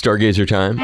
Stargazer time.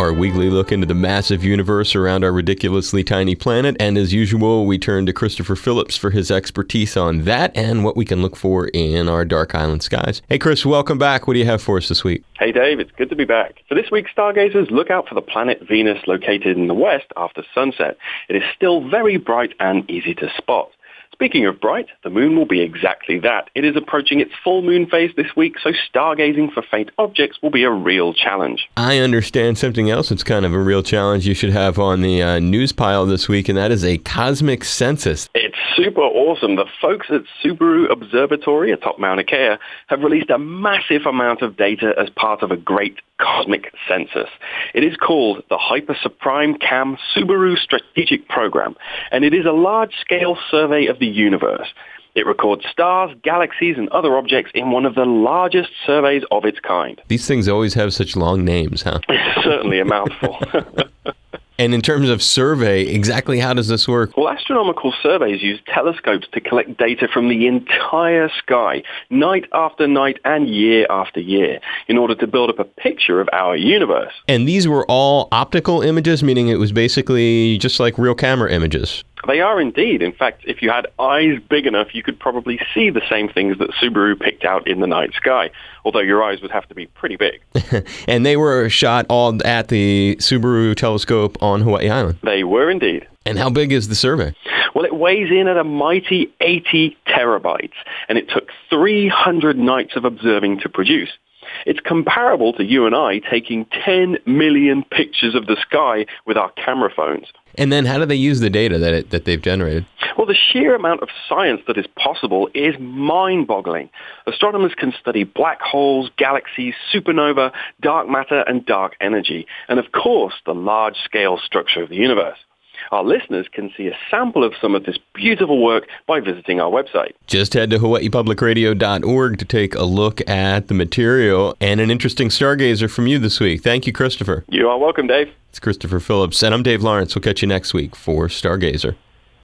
Our weekly look into the massive universe around our ridiculously tiny planet. And as usual, we turn to Christopher Phillips for his expertise on that and what we can look for in our dark island skies. Hey, Chris, welcome back. What do you have for us this week? Hey, Dave. It's good to be back. For this week's Stargazers, look out for the planet Venus located in the west after sunset. It is still very bright and easy to spot. Speaking of bright, the moon will be exactly that. It is approaching its full moon phase this week, so stargazing for faint objects will be a real challenge. I understand something else that's kind of a real challenge you should have on the uh, news pile this week, and that is a cosmic census. It's super awesome. The folks at Subaru Observatory atop Mauna Kea have released a massive amount of data as part of a great cosmic census. It is called the Hyper Suprime-Cam Subaru Strategic Program, and it is a large-scale survey of the universe. It records stars, galaxies, and other objects in one of the largest surveys of its kind. These things always have such long names, huh? It's certainly a mouthful. And in terms of survey, exactly how does this work? Well, astronomical surveys use telescopes to collect data from the entire sky, night after night and year after year, in order to build up a picture of our universe. And these were all optical images, meaning it was basically just like real camera images. They are indeed. In fact, if you had eyes big enough, you could probably see the same things that Subaru picked out in the night sky, although your eyes would have to be pretty big. and they were shot all at the Subaru telescope on Hawaii Island. They were indeed. And how big is the survey? Well, it weighs in at a mighty 80 terabytes, and it took 300 nights of observing to produce. It's comparable to you and I taking 10 million pictures of the sky with our camera phones. And then how do they use the data that, it, that they've generated? Well, the sheer amount of science that is possible is mind-boggling. Astronomers can study black holes, galaxies, supernova, dark matter, and dark energy, and of course, the large-scale structure of the universe. Our listeners can see a sample of some of this beautiful work by visiting our website. Just head to hawaiipublicradio.org to take a look at the material and an interesting stargazer from you this week. Thank you, Christopher. You are welcome, Dave. It's Christopher Phillips, and I'm Dave Lawrence. We'll catch you next week for Stargazer.